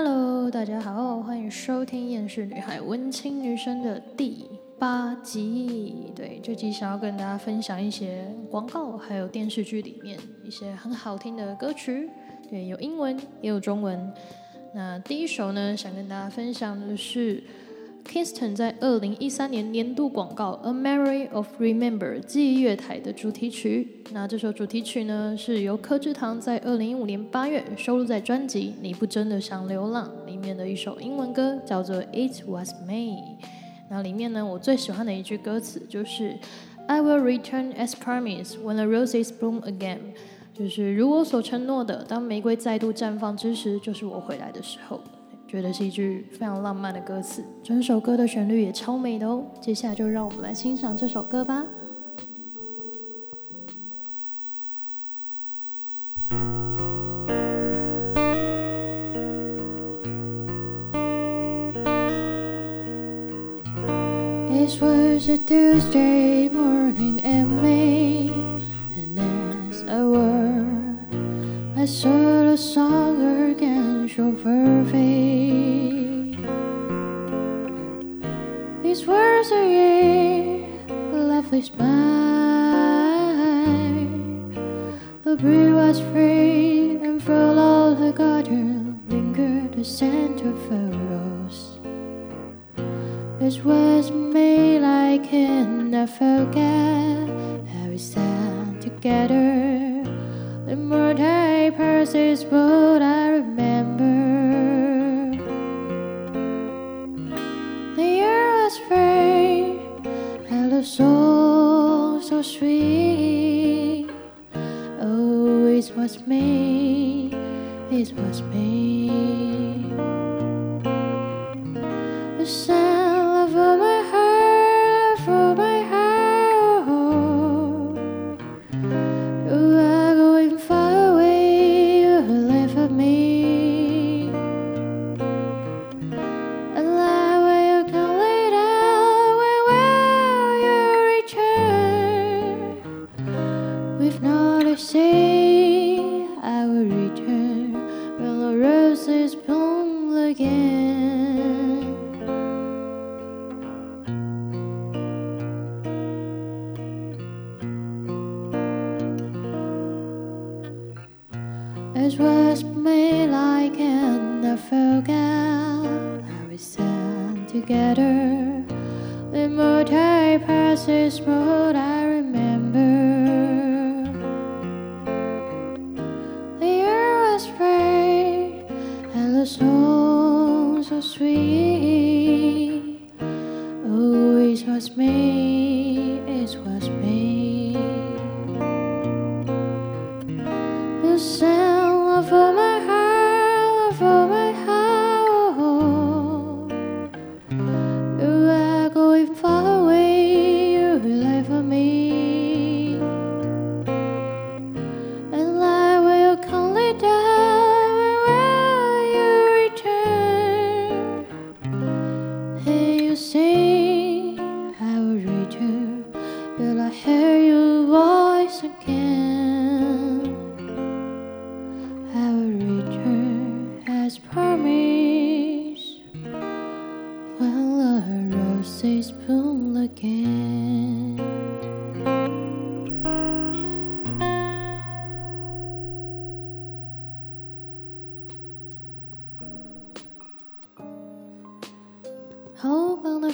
Hello，大家好，欢迎收听《厌世女孩文青女生》的第八集。对，这集想要跟大家分享一些广告，还有电视剧里面一些很好听的歌曲。对，有英文也有中文。那第一首呢，想跟大家分享的是。Kingston 在二零一三年年度广告《A Memory of Remember》记忆月台的主题曲。那这首主题曲呢，是由柯智堂在二零一五年八月收录在专辑《你不真的想流浪》里面的一首英文歌，叫做《It Was Me》。那里面呢，我最喜欢的一句歌词就是 “I will return as promised when the roses bloom again”，就是如我所承诺的，当玫瑰再度绽放之时，就是我回来的时候。觉得是一句非常浪漫的歌词，整首歌的旋律也超美的哦。接下来就让我们来欣赏这首歌吧。It was a Tuesday morning in May, and as I were, I saw the song again so perfect. Lovely smile. The breeze was free, and from all the garden lingered the scent of a rose. It was made like can I forget how we stand together. The more time passes, what I remember. a song so sweet. Oh, it was me, it was me. The sound I say I will return when the roses bloom again. It was me like and I forgot how we sang together. tree.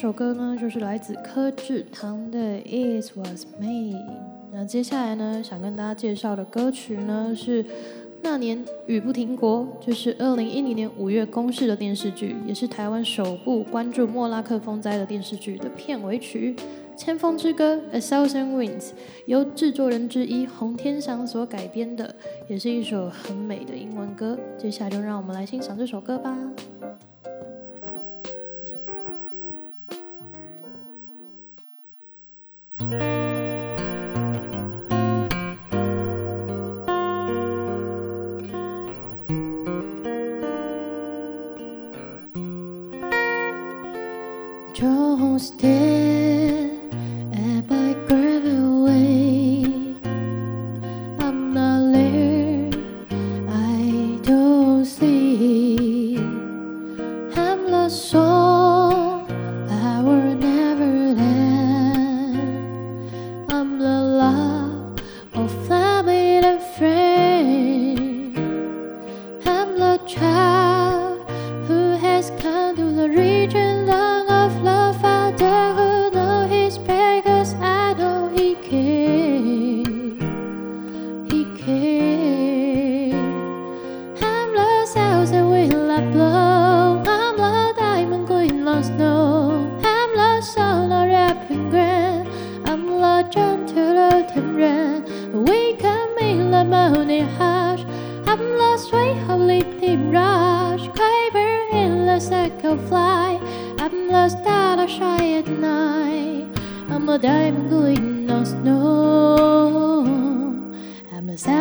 首歌呢，就是来自柯智堂的《It Was Me》。那接下来呢，想跟大家介绍的歌曲呢是。那年雨不停国，就是二零一零年五月公示的电视剧，也是台湾首部关注莫拉克风灾的电视剧的片尾曲《千风之歌》（A Thousand Winds），由制作人之一洪天祥所改编的，也是一首很美的英文歌。接下来就让我们来欣赏这首歌吧。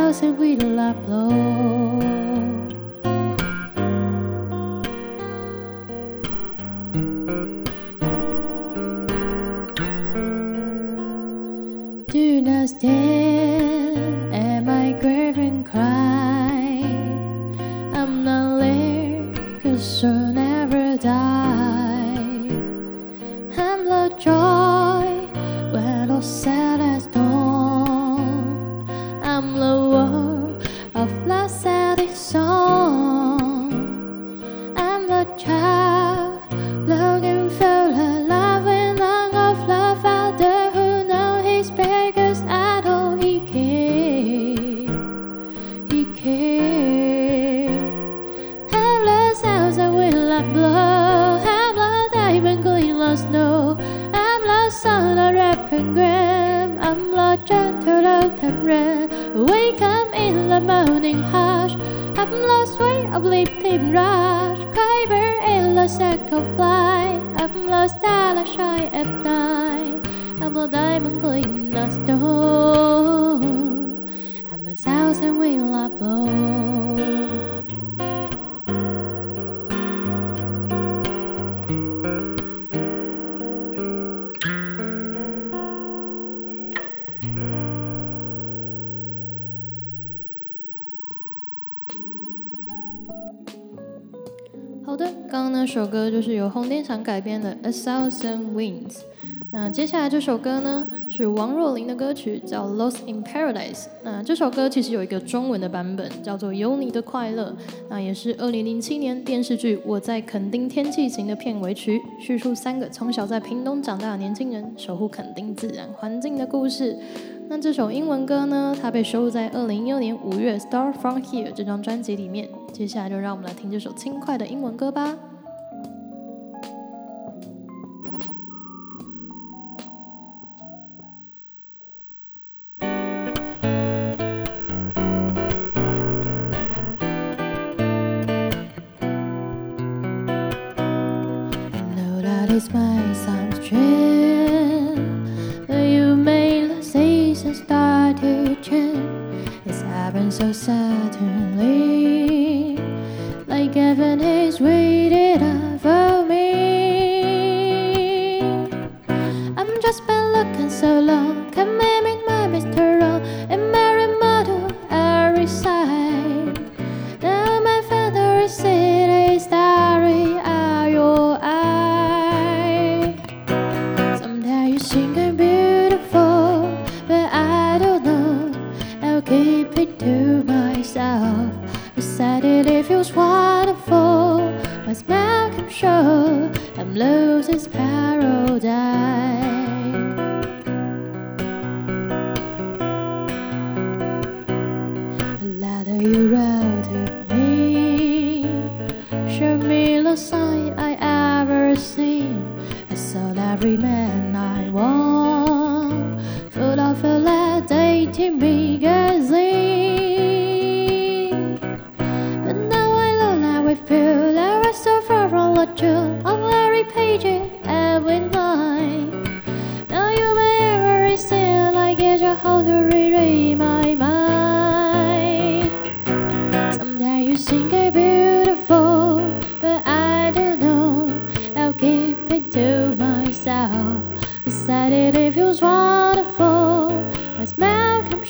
and it will blow. Gentle and red. Wake up in the morning hush. I'm lost way of sleeping rush. Cry bear in the circle fly. I'm lost out of shy at night. I'm a diamond gleam lost snow. I'm a thousand will I blow. 刚刚那首歌就是由红电厂改编的《A Thousand Winds》。那接下来这首歌呢，是王若琳的歌曲，叫《Lost in Paradise》。那这首歌其实有一个中文的版本，叫做《有你的快乐》。那也是二零零七年电视剧《我在垦丁天气晴》的片尾曲，叙述三个从小在屏东长大的年轻人守护垦丁自然环境的故事。那这首英文歌呢，它被收录在二零一六年五月《Start From Here》这张专辑里面。接下来就让我们来听这首轻快的英文歌吧。so sad.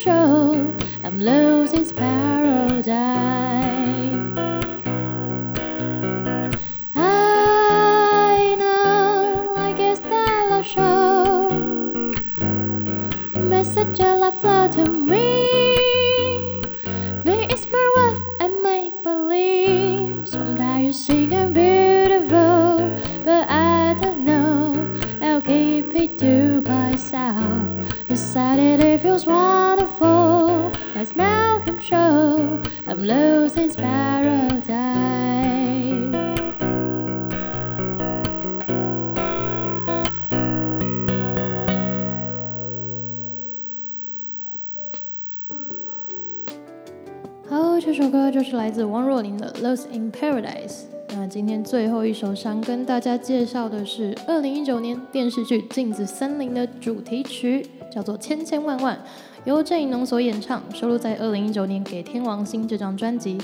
Show I'm losing paradise. I know, I guess that I'll show message I love flow to me. Me it's my worth and make believe. Sometimes you think I'm beautiful, but I don't know. I'll keep it to myself. Decided it feels wonderful. My smile can show I'm losing paradise. 好，这首歌就是来自王若琳的《Lost in Paradise》。那那今天最后一首想跟大家介绍的是二零一九年电视剧《镜子森林》的主题曲，叫做《千千万万》，由郑颖农所演唱，收录在二零一九年《给天王星》这张专辑。《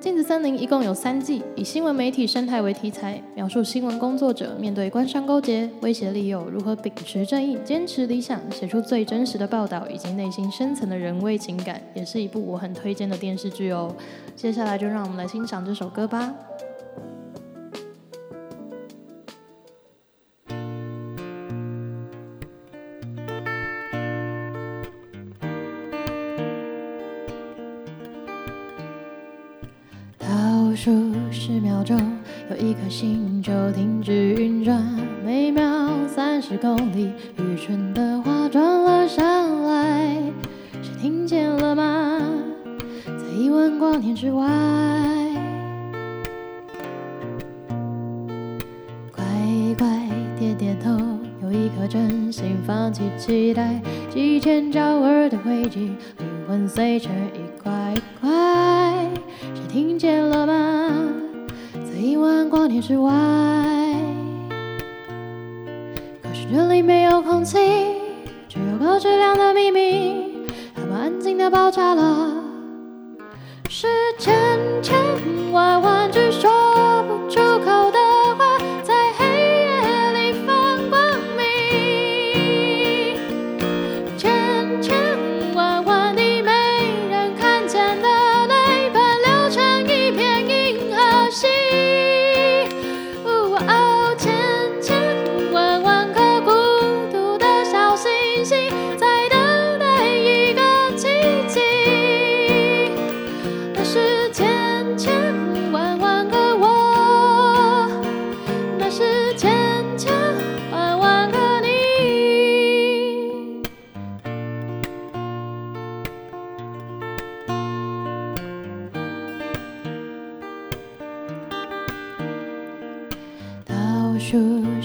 镜子森林》一共有三季，以新闻媒体生态为题材，描述新闻工作者面对官商勾结、威胁利诱，如何秉持正义、坚持理想，写出最真实的报道以及内心深层的人味情感，也是一部我很推荐的电视剧哦。接下来就让我们来欣赏这首歌吧。秒钟，有一颗星就停止运转。每秒三十公里，愚蠢的话转了上来，谁听见了吗？在亿万光年之外，乖乖点点头，有一颗真心放弃期待。几千焦耳的汇集，灵魂碎成一块块。谁听见了吗？亿万光年之外，可是这里没有空气，只有高质量的秘密，它们安静的爆炸了。是千千万万只手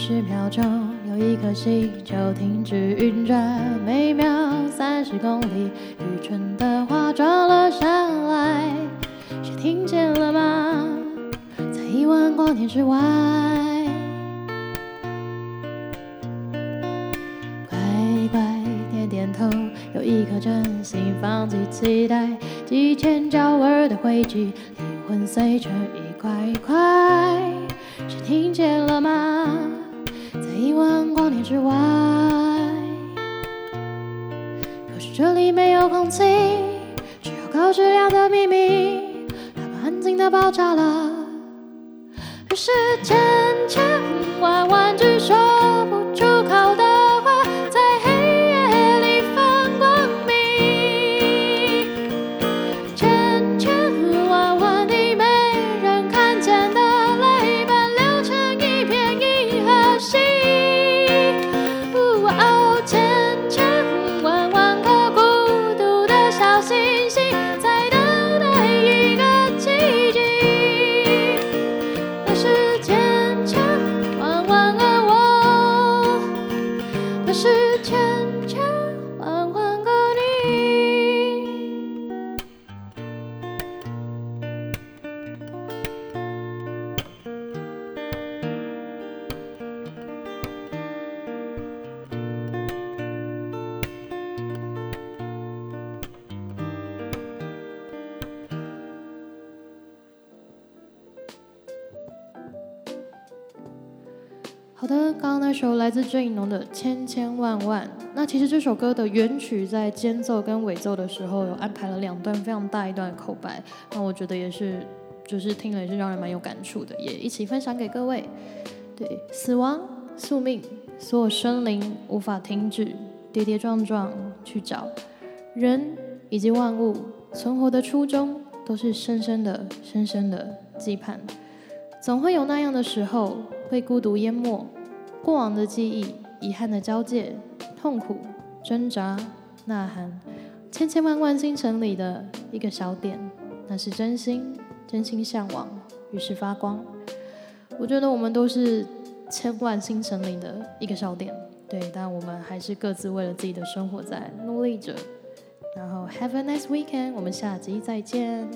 十秒钟，有一颗星就停止运转。每秒三十公里，愚蠢的话撞了上来，谁听见了吗？在亿万光年之外，乖乖点点头，有一颗真心放弃期待。几千焦耳的汇集，灵魂碎成一块块。谁听见了吗？亿万光年之外，可是这里没有空气，只有高质量的秘密，它们安静的爆炸了。于是千千万万好来自郑颖农的《千千万万》。那其实这首歌的原曲在间奏跟尾奏的时候有安排了两段非常大一段的口白，那我觉得也是，就是听了也是让人蛮有感触的，也一起分享给各位。对，死亡、宿命，所有生灵无法停止，跌跌撞撞去找人以及万物存活的初衷，都是深深的、深深的羁绊。总会有那样的时候，被孤独淹没，过往的记忆、遗憾的交界，痛苦、挣扎、呐喊，千千万万星辰里的一个小点，那是真心，真心向往，于是发光。我觉得我们都是千万星辰里的一个小点，对，但我们还是各自为了自己的生活在努力着。然后，Have a nice weekend，我们下集再见。